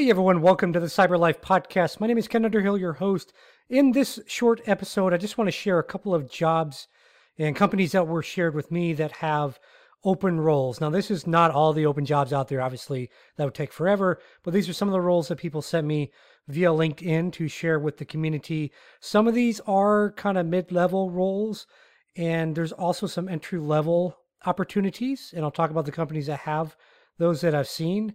Hey everyone, welcome to the Cyber Life Podcast. My name is Ken Underhill, your host. In this short episode, I just want to share a couple of jobs and companies that were shared with me that have open roles. Now, this is not all the open jobs out there, obviously, that would take forever, but these are some of the roles that people sent me via LinkedIn to share with the community. Some of these are kind of mid level roles, and there's also some entry level opportunities, and I'll talk about the companies that have those that I've seen.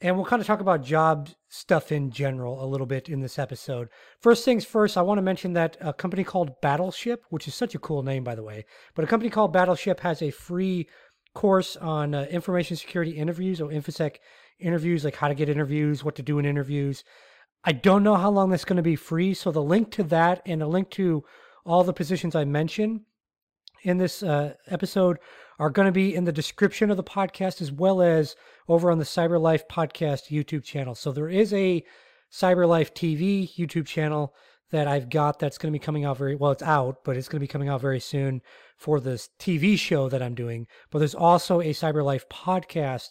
And we'll kind of talk about job stuff in general a little bit in this episode. First things first, I want to mention that a company called Battleship, which is such a cool name, by the way, but a company called Battleship has a free course on uh, information security interviews or InfoSec interviews, like how to get interviews, what to do in interviews. I don't know how long that's going to be free. So the link to that and a link to all the positions I mentioned in this uh, episode are going to be in the description of the podcast as well as over on the Cyber Life Podcast YouTube channel. So there is a Cyber Life TV YouTube channel that I've got that's going to be coming out very well. It's out, but it's going to be coming out very soon for this TV show that I'm doing. But there's also a Cyber Life Podcast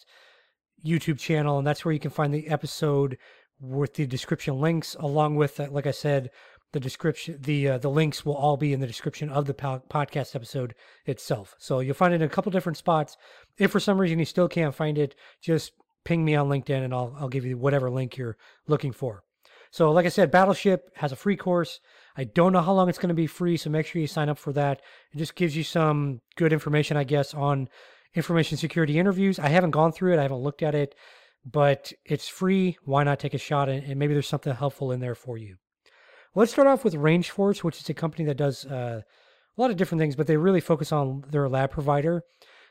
YouTube channel, and that's where you can find the episode with the description links, along with, like I said, the description the uh, the links will all be in the description of the po- podcast episode itself. So you'll find it in a couple different spots. If for some reason you still can't find it just ping me on linkedin and i'll, I'll give you whatever link you're looking for. So like i said battleship has a free course. I don't know how long it's going to be free so make sure you sign up for that. It just gives you some good information i guess on information security interviews. I haven't gone through it. I haven't looked at it but it's free. Why not take a shot and maybe there's something helpful in there for you Let's start off with Rangeforce, which is a company that does uh, a lot of different things, but they really focus on their lab provider.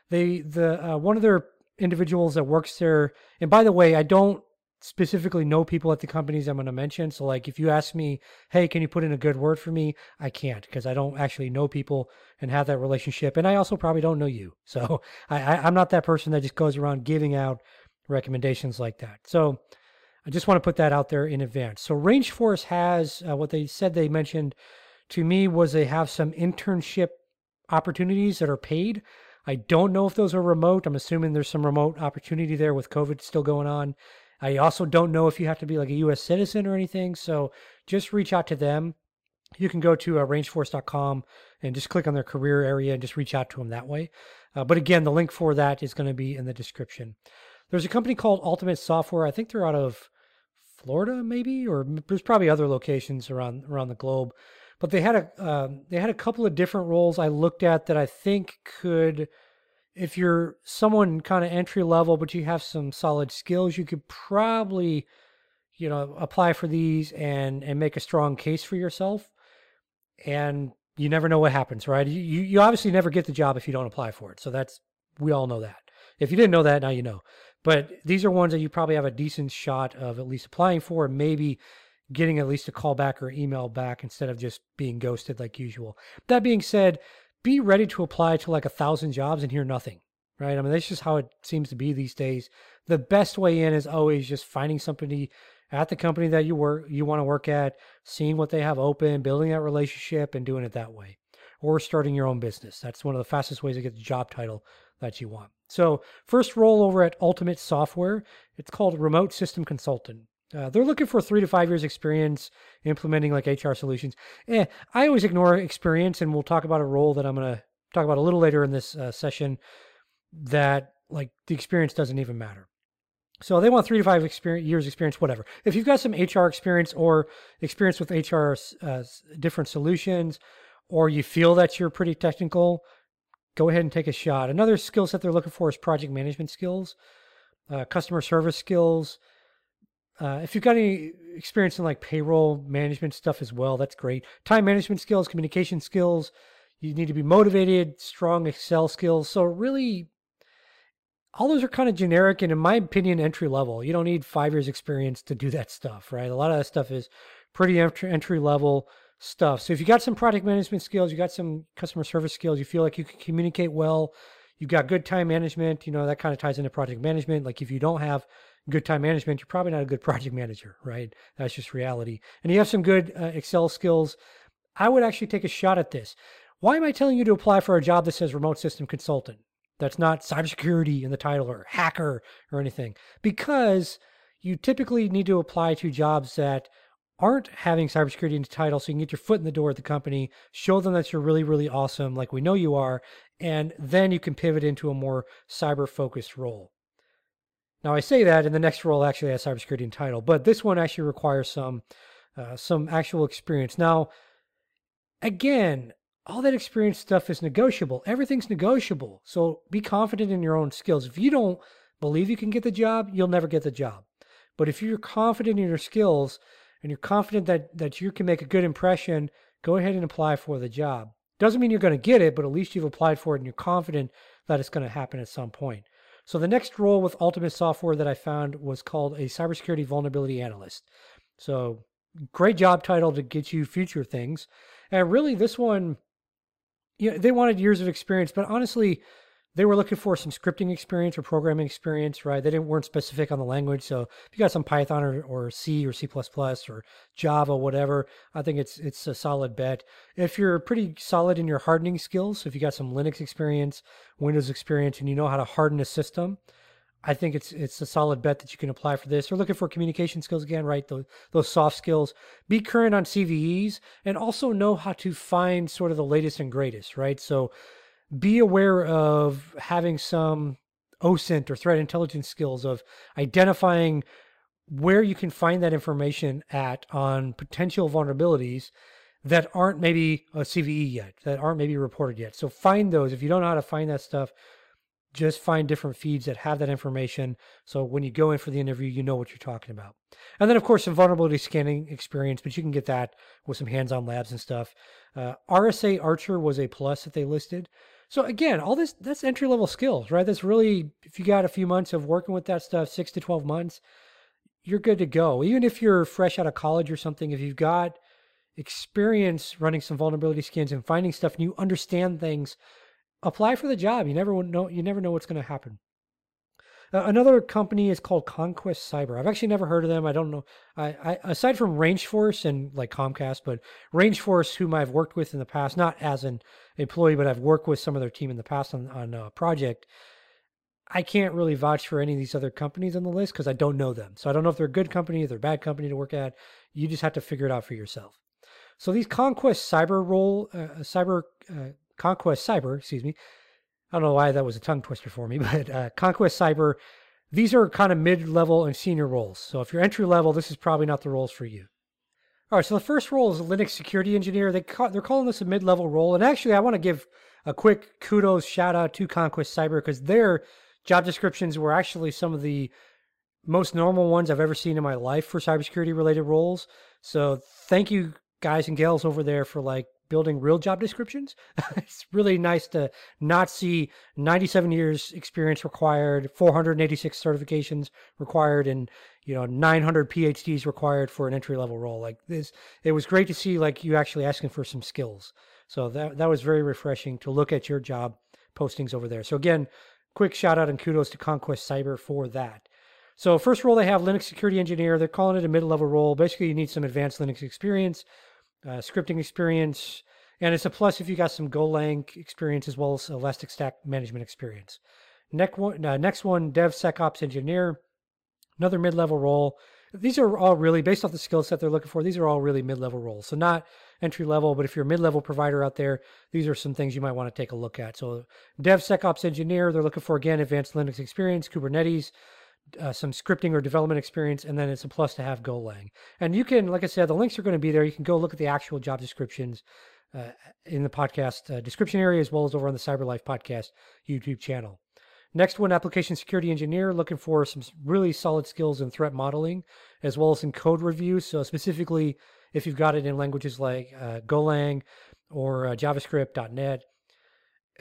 They the uh, one of their individuals that works there, and by the way, I don't specifically know people at the companies I'm going to mention. So, like, if you ask me, hey, can you put in a good word for me? I can't because I don't actually know people and have that relationship. And I also probably don't know you. So, I, I, am not that person that just goes around giving out recommendations like that. So, I just want to put that out there in advance. So Rangeforce has uh, what they said they mentioned to me was they have some internship opportunities that are paid. I don't know if those are remote. I'm assuming there's some remote opportunity there with COVID still going on. I also don't know if you have to be like a U.S. citizen or anything. So just reach out to them. You can go to uh, rangeforce.com and just click on their career area and just reach out to them that way. Uh, but again, the link for that is going to be in the description. There's a company called Ultimate Software. I think they're out of Florida, maybe, or there's probably other locations around around the globe. But they had a um, they had a couple of different roles I looked at that I think could, if you're someone kind of entry level but you have some solid skills, you could probably, you know, apply for these and and make a strong case for yourself. And you never know what happens, right? You you obviously never get the job if you don't apply for it. So that's we all know that. If you didn't know that, now you know. But these are ones that you probably have a decent shot of at least applying for, maybe getting at least a call back or email back instead of just being ghosted like usual. That being said, be ready to apply to like a thousand jobs and hear nothing, right? I mean, that's just how it seems to be these days. The best way in is always just finding somebody at the company that you work you want to work at, seeing what they have open, building that relationship and doing it that way. Or starting your own business. That's one of the fastest ways to get the job title that you want. So, first role over at Ultimate Software, it's called Remote System Consultant. Uh, they're looking for three to five years experience implementing like HR solutions. Eh, I always ignore experience, and we'll talk about a role that I'm going to talk about a little later in this uh, session that like the experience doesn't even matter. So they want three to five experience, years experience, whatever. If you've got some HR experience or experience with HR uh, different solutions, or you feel that you're pretty technical, go ahead and take a shot. Another skill set they're looking for is project management skills, uh, customer service skills. Uh, if you've got any experience in like payroll management stuff as well, that's great. Time management skills, communication skills. You need to be motivated, strong Excel skills. So really, all those are kind of generic and, in my opinion, entry level. You don't need five years experience to do that stuff, right? A lot of that stuff is pretty entry, entry level stuff. So if you got some project management skills, you got some customer service skills, you feel like you can communicate well, you've got good time management, you know, that kind of ties into project management. Like if you don't have good time management, you're probably not a good project manager, right? That's just reality. And you have some good uh, Excel skills. I would actually take a shot at this. Why am I telling you to apply for a job that says remote system consultant? That's not cybersecurity in the title or hacker or anything. Because you typically need to apply to jobs that aren't having cybersecurity in the title so you can get your foot in the door at the company, show them that you're really, really awesome, like we know you are, and then you can pivot into a more cyber focused role. Now, I say that, and the next role actually has cybersecurity in title, but this one actually requires some uh, some actual experience. Now, again, all that experience stuff is negotiable. Everything's negotiable. So be confident in your own skills. If you don't believe you can get the job, you'll never get the job. But if you're confident in your skills and you're confident that that you can make a good impression, go ahead and apply for the job. Doesn't mean you're going to get it, but at least you've applied for it and you're confident that it's going to happen at some point. So the next role with Ultimate Software that I found was called a cybersecurity vulnerability analyst. So great job title to get you future things. And really this one you know, they wanted years of experience, but honestly, they were looking for some scripting experience or programming experience, right? They didn't weren't specific on the language. So if you got some Python or, or C or C or Java, whatever, I think it's it's a solid bet. If you're pretty solid in your hardening skills, so if you got some Linux experience, Windows experience, and you know how to harden a system, I think it's it's a solid bet that you can apply for this. We're looking for communication skills again, right? Those, those soft skills. Be current on CVEs and also know how to find sort of the latest and greatest, right? So be aware of having some OSINT or threat intelligence skills of identifying where you can find that information at on potential vulnerabilities that aren't maybe a CVE yet, that aren't maybe reported yet. So find those. If you don't know how to find that stuff, just find different feeds that have that information. So when you go in for the interview, you know what you're talking about. And then, of course, some vulnerability scanning experience, but you can get that with some hands on labs and stuff. Uh, RSA Archer was a plus that they listed. So again, all this that's entry level skills, right? That's really if you got a few months of working with that stuff, six to twelve months, you're good to go. Even if you're fresh out of college or something, if you've got experience running some vulnerability scans and finding stuff and you understand things, apply for the job. You never know you never know what's going to happen. Uh, another company is called Conquest Cyber. I've actually never heard of them. I don't know. I, I aside from Rangeforce and like Comcast, but Rangeforce, whom I've worked with in the past, not as an employee, but I've worked with some of their team in the past on on a project. I can't really vouch for any of these other companies on the list because I don't know them. So I don't know if they're a good company, if they're a bad company to work at. You just have to figure it out for yourself. So these Conquest Cyber role, uh, Cyber uh, Conquest Cyber, excuse me, I don't know why that was a tongue twister for me, but uh, Conquest Cyber, these are kind of mid level and senior roles. So if you're entry level, this is probably not the roles for you. All right, so the first role is a Linux security engineer. They call, they're calling this a mid level role. And actually, I want to give a quick kudos shout out to Conquest Cyber because their job descriptions were actually some of the most normal ones I've ever seen in my life for cybersecurity related roles. So thank you guys and gals over there for like building real job descriptions. it's really nice to not see 97 years experience required, 486 certifications required, and you know 900 PhDs required for an entry level role. Like this, it was great to see like you actually asking for some skills. So that that was very refreshing to look at your job postings over there. So again, quick shout out and kudos to Conquest Cyber for that. So first role they have Linux security engineer. They're calling it a mid-level role. Basically, you need some advanced Linux experience uh, scripting experience, and it's a plus if you got some Golang experience as well as Elastic Stack management experience. Next one, uh, next one, DevSecOps engineer, another mid-level role. These are all really based off the skill set they're looking for. These are all really mid-level roles, so not entry level. But if you're a mid-level provider out there, these are some things you might want to take a look at. So, DevSecOps engineer, they're looking for again advanced Linux experience, Kubernetes, uh, some scripting or development experience, and then it's a plus to have Golang. And you can, like I said, the links are going to be there. You can go look at the actual job descriptions uh, in the podcast uh, description area as well as over on the CyberLife podcast YouTube channel. Next one, application security engineer, looking for some really solid skills in threat modeling as well as in code review. So specifically, if you've got it in languages like uh, Golang or uh, JavaScript, .NET,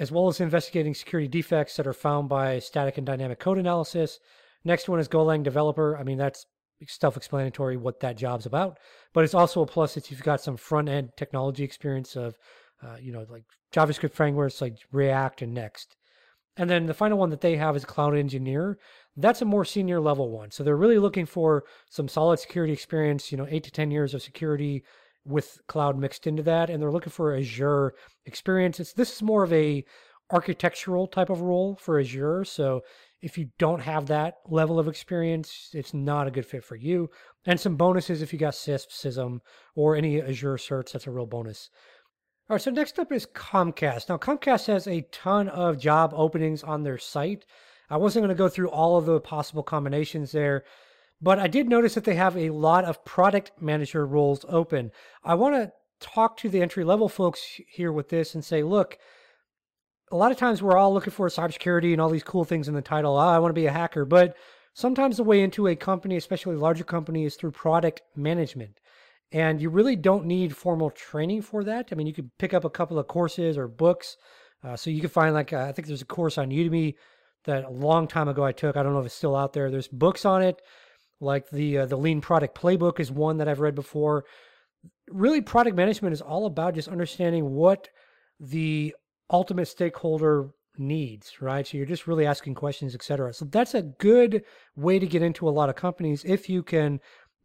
as well as investigating security defects that are found by static and dynamic code analysis, Next one is Golang developer. I mean, that's self-explanatory what that job's about, but it's also a plus if you've got some front-end technology experience of, uh, you know, like JavaScript frameworks like React and Next. And then the final one that they have is cloud engineer. That's a more senior level one. So they're really looking for some solid security experience, you know, eight to 10 years of security with cloud mixed into that. And they're looking for Azure experience. It's, this is more of a architectural type of role for Azure. So if you don't have that level of experience, it's not a good fit for you. And some bonuses if you got CISSP, CISM, or any Azure certs, that's a real bonus. All right, so next up is Comcast. Now, Comcast has a ton of job openings on their site. I wasn't going to go through all of the possible combinations there, but I did notice that they have a lot of product manager roles open. I want to talk to the entry level folks here with this and say, look, a lot of times we're all looking for cybersecurity and all these cool things in the title. Oh, I want to be a hacker. But sometimes the way into a company, especially a larger company, is through product management. And you really don't need formal training for that. I mean, you could pick up a couple of courses or books. Uh, so you can find, like, uh, I think there's a course on Udemy that a long time ago I took. I don't know if it's still out there. There's books on it, like the uh, the Lean Product Playbook is one that I've read before. Really, product management is all about just understanding what the ultimate stakeholder needs, right? So you're just really asking questions, etc. So that's a good way to get into a lot of companies if you can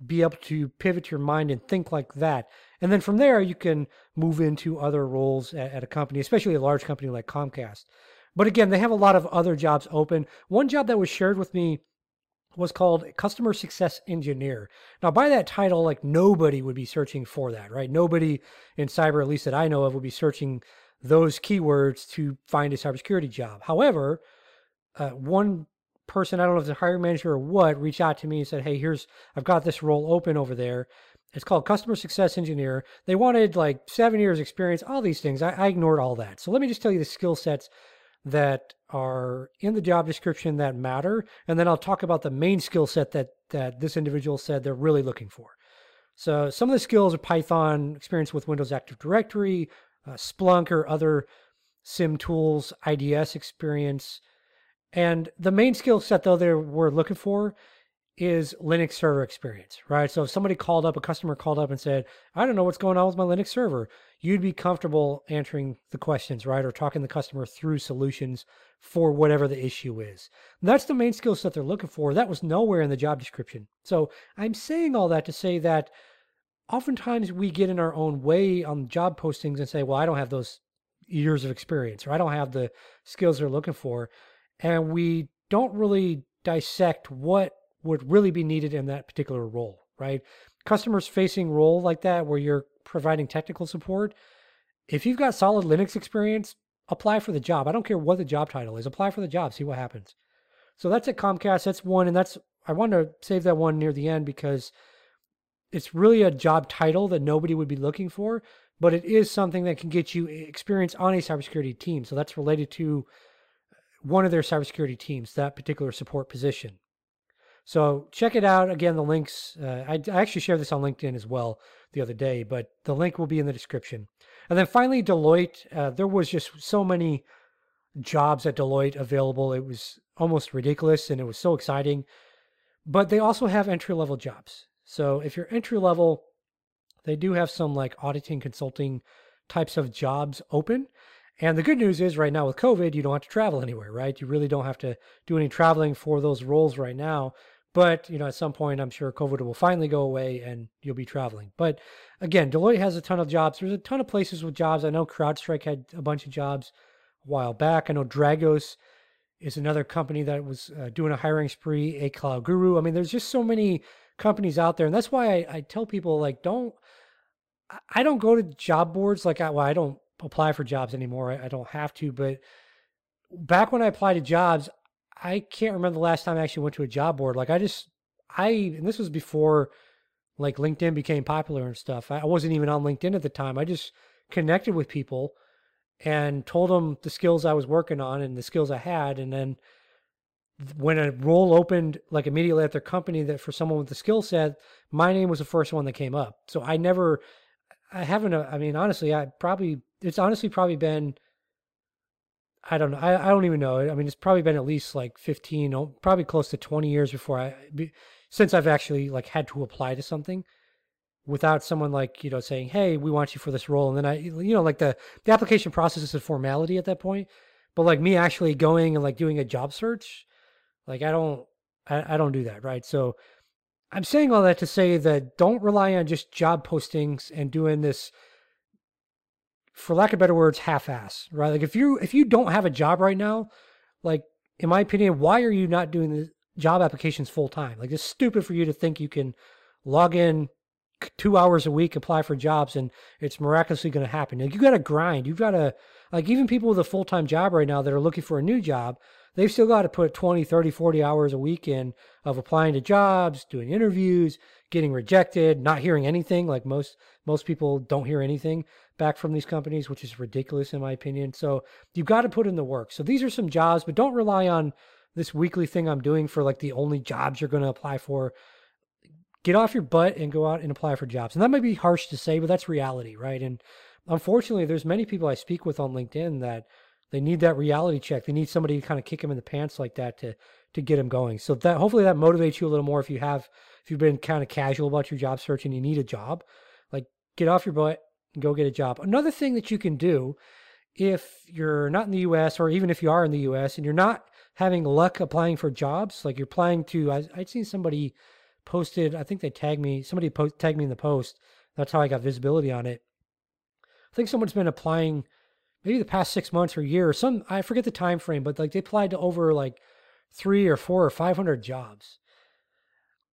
be able to pivot your mind and think like that. And then from there, you can move into other roles at, at a company, especially a large company like Comcast. But again, they have a lot of other jobs open. One job that was shared with me was called customer success engineer. Now, by that title, like nobody would be searching for that, right? Nobody in cyber, at least that I know of, would be searching those keywords to find a cybersecurity job. However, uh, one person, I don't know if it's a hiring manager or what, reached out to me and said, Hey, here's, I've got this role open over there. It's called customer success engineer. They wanted like seven years experience, all these things. I, I ignored all that. So let me just tell you the skill sets that are in the job description that matter. And then I'll talk about the main skill set that, that this individual said they're really looking for. So some of the skills are Python, experience with Windows Active Directory, uh, Splunk or other SIEM tools, IDS experience. And the main skill set, though, they were looking for is Linux server experience, right? So if somebody called up, a customer called up and said, I don't know what's going on with my Linux server, you'd be comfortable answering the questions, right? Or talking the customer through solutions for whatever the issue is. that's the main skill set they're looking for. That was nowhere in the job description. So I'm saying all that to say that oftentimes we get in our own way on job postings and say, well, I don't have those years of experience or I don't have the skills they're looking for. And we don't really dissect what would really be needed in that particular role, right? Customers facing role like that, where you're providing technical support, if you've got solid Linux experience, apply for the job. I don't care what the job title is, apply for the job, see what happens. So that's at Comcast. That's one. And that's, I want to save that one near the end because it's really a job title that nobody would be looking for, but it is something that can get you experience on a cybersecurity team. So that's related to one of their cybersecurity teams, that particular support position. So check it out. Again, the links, uh, I, I, actually shared this on LinkedIn as well the other day, but the link will be in the description. And then finally, Deloitte. Uh, there was just so many jobs at Deloitte available. It was almost ridiculous and it was so exciting. But they also have entry level jobs. So if you're entry level, they do have some like auditing consulting types of jobs open. And the good news is right now with COVID, you don't have to travel anywhere, right? You really don't have to do any traveling for those roles right now. But, you know, at some point, I'm sure COVID will finally go away and you'll be traveling. But again, Deloitte has a ton of jobs. There's a ton of places with jobs. I know CrowdStrike had a bunch of jobs a while back. I know Dragos is another company that was uh, doing a hiring spree, a cloud guru. I mean, there's just so many companies out there, and that's why I, I tell people like don't. I don't go to job boards like I well I don't apply for jobs anymore. I, I don't have to, but back when I applied to jobs, I can't remember the last time I actually went to a job board. Like I just I and this was before like LinkedIn became popular and stuff. I wasn't even on LinkedIn at the time. I just connected with people and told them the skills I was working on and the skills I had and then when a role opened like immediately at their company that for someone with the skill set, my name was the first one that came up. So I never, I haven't, uh, I mean, honestly, I probably, it's honestly probably been, I don't know, I, I don't even know. I mean, it's probably been at least like 15, probably close to 20 years before I, since I've actually like had to apply to something without someone like, you know, saying, hey, we want you for this role. And then I, you know, like the, the application process is a formality at that point. But like me actually going and like doing a job search, like I don't I, I don't do that, right? So I'm saying all that to say that don't rely on just job postings and doing this for lack of better words, half ass, right? Like if you if you don't have a job right now, like in my opinion, why are you not doing the job applications full time? Like it's stupid for you to think you can log in two hours a week, apply for jobs, and it's miraculously going to happen. Like you got to grind. You've got to like even people with a full time job right now that are looking for a new job they've still got to put 20, 30, 40 hours a week in of applying to jobs, doing interviews, getting rejected, not hearing anything. Like most most people don't hear anything back from these companies, which is ridiculous in my opinion. So you've got to put in the work. So these are some jobs, but don't rely on this weekly thing I'm doing for like the only jobs you're going to apply for. Get off your butt and go out and apply for jobs. And that might be harsh to say, but that's reality, right? And unfortunately, there's many people I speak with on LinkedIn that they need that reality check. They need somebody to kind of kick them in the pants like that to to get them going. So that hopefully that motivates you a little more if you have if you've been kind of casual about your job search and you need a job, like get off your butt and go get a job. Another thing that you can do if you're not in the US or even if you are in the US and you're not having luck applying for jobs, like you're applying to I, I'd seen somebody posted, I think they tagged me, somebody post, tagged me in the post. That's how I got visibility on it. I think someone's been applying maybe the past six months or year or some I forget the time frame, but like they applied to over like three or four or five hundred jobs.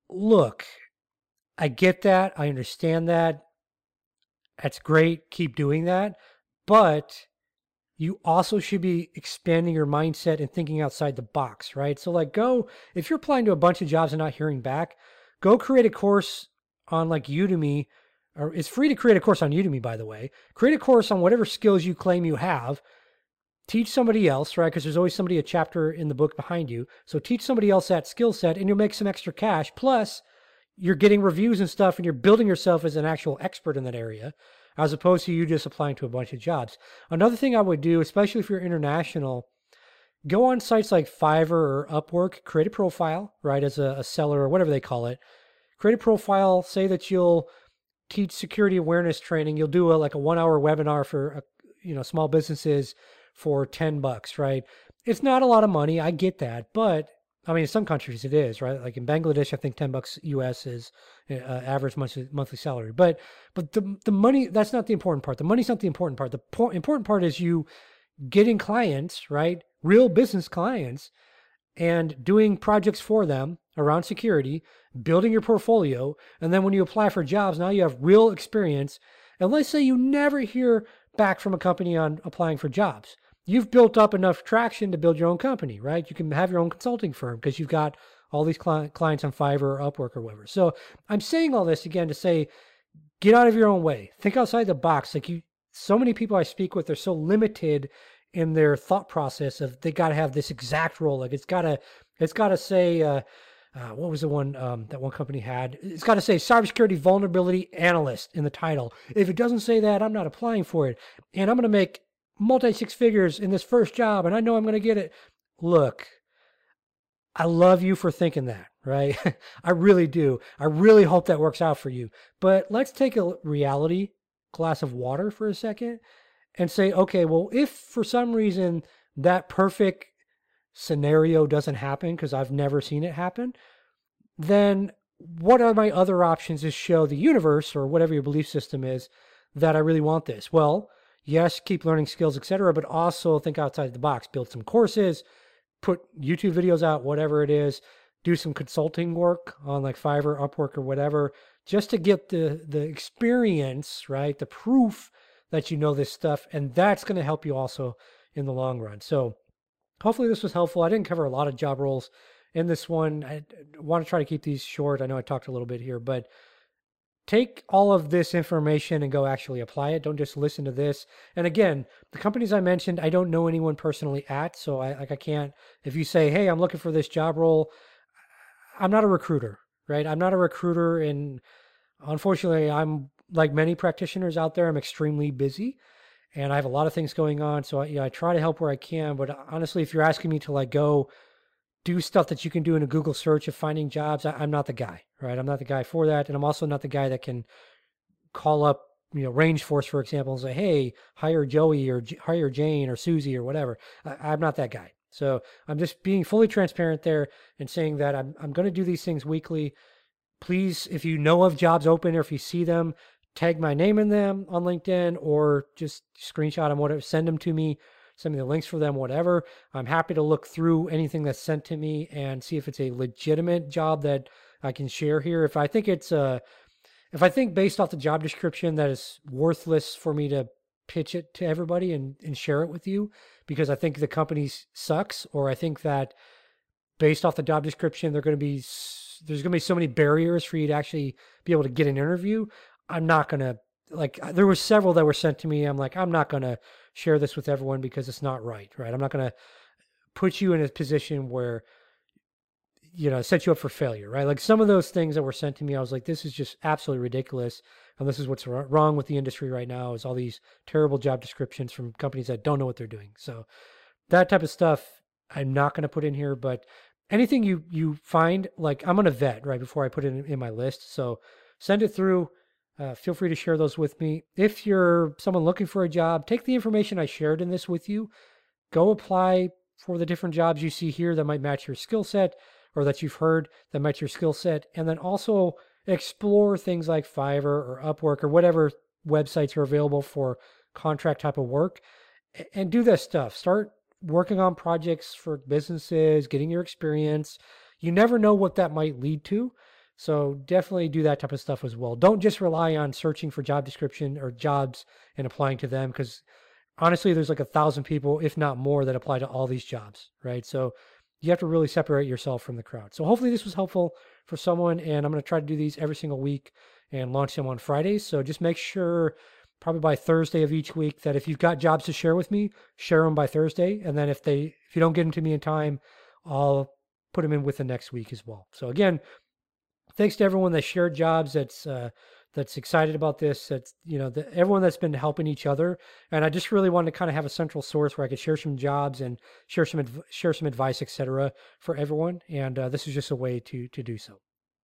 Look, I get that. I understand that. That's great. Keep doing that. But you also should be expanding your mindset and thinking outside the box, right? So, like, go, if you're applying to a bunch of jobs and not hearing back, go create a course on like Udemy or it's free to create a course on Udemy, by the way. Create a course on whatever skills you claim you have. Teach somebody else, right? Because there's always somebody a chapter in the book behind you. So teach somebody else that skill set and you'll make some extra cash. Plus, you're getting reviews and stuff and you're building yourself as an actual expert in that area as opposed to you just applying to a bunch of jobs. Another thing I would do, especially if you're international, go on sites like Fiverr or Upwork, create a profile, right, as a, a seller or whatever they call it. Create a profile, say that you'll teach security awareness training. You'll do a like a one hour webinar for a, you know small businesses for ten bucks, right? It's not a lot of money. I get that, but I mean, in some countries it is, right? Like in Bangladesh, I think ten bucks US is uh, average monthly monthly salary. But but the the money that's not the important part. The money's not the important part. The po- important part is you getting clients, right? Real business clients, and doing projects for them around security, building your portfolio, and then when you apply for jobs, now you have real experience. And let's say you never hear back from a company on applying for jobs. You've built up enough traction to build your own company, right? You can have your own consulting firm because you've got all these clients on Fiverr or Upwork or whatever. So I'm saying all this again to say, get out of your own way. Think outside the box. Like you, so many people I speak with are so limited in their thought process of they got to have this exact role. Like it's got to, it's got to say, uh, uh, what was the one um, that one company had? It's got to say cybersecurity vulnerability analyst in the title. If it doesn't say that, I'm not applying for it. And I'm going to make multi six figures in this first job, and I know I'm going to get it. Look, I love you for thinking that, right? I really do. I really hope that works out for you. But let's take a reality glass of water for a second and say, okay, well, if for some reason that perfect scenario doesn't happen because I've never seen it happen, then what are my other options to show the universe or whatever your belief system is that I really want this? Well, yes, keep learning skills, etc., but also think outside the box, build some courses, put YouTube videos out, whatever it is, do some consulting work on like Fiverr, Upwork, or whatever, just to get the the experience, right? The proof that you know this stuff, and that's going to help you also in the long run. So hopefully this was helpful. I didn't cover a lot of job roles in this one. I want to try to keep these short. I know I talked a little bit here, but take all of this information and go actually apply it. Don't just listen to this. And again, the companies I mentioned, I don't know anyone personally at, so I like I can't. If you say, "Hey, I'm looking for this job role," I'm not a recruiter, right? I'm not a recruiter, and unfortunately, I'm like many practitioners out there. I'm extremely busy and I have a lot of things going on. So I, you know, I try to help where I can. But honestly, if you're asking me to like go do stuff that you can do in a Google search of finding jobs, I, am not the guy, right? I'm not the guy for that, and I'm also not the guy that can call up, you know, Range Force, for example, and say, "Hey, hire Joey or hire Jane or Susie or whatever." I, I'm not that guy. So I'm just being fully transparent there and saying that I'm I'm going to do these things weekly. Please, if you know of jobs open or if you see them, tag my name in them on LinkedIn or just screenshot them, whatever, send them to me send me the links for them, whatever. I'm happy to look through anything that's sent to me and see if it's a legitimate job that I can share here. If I think it's a, if I think based off the job description that is worthless for me to pitch it to everybody and, and share it with you because I think the company sucks, or I think that based off the job description, they're going to be there's going to be so many barriers for you to actually be able to get an interview. I'm not to like there were several that were sent to me. I'm like I'm not to share this with everyone because it's not right, right? I'm not to put you in a position where you know set you up for failure, right? Like some of those things that were sent to me, I was like, this is just absolutely ridiculous. And this is what's wrong with the industry right now is all these terrible job descriptions from companies that don't know what they're doing. So that type of stuff I'm not to put in here, but anything you you find like I'm going to vet right before I put it in, in my list. So send it through. Uh, feel free to share those with me. If you're someone looking for a job, take the information I shared in this with you. Go apply for the different jobs you see here that might match your skill set or that you've heard that match your skill set. And then also explore things like Fiverr or Upwork or whatever websites are available for contract type of work and do this stuff. Start working on projects for businesses, getting your experience. You never know what that might lead to. So definitely do that type of stuff as well. Don't just rely on searching for job description or jobs and applying to them because honestly, there's like a thousand people, if not more, that apply to all these jobs, right? So you have to really separate yourself from the crowd. So hopefully this was helpful for someone, and I'm going to try to do these every single week and launch them on Fridays. So just make sure, probably by Thursday of each week, that if you've got jobs to share with me, share them by Thursday, and then if they if you don't get them to me in time, I'll put them in with the next week as well. So again, thanks to everyone that shared jobs. That's uh, that's excited about this. That's you know the, everyone that's been helping each other, and I just really wanted to kind of have a central source where I could share some jobs and share some adv- share some advice, etc., for everyone. And uh, this is just a way to to do so.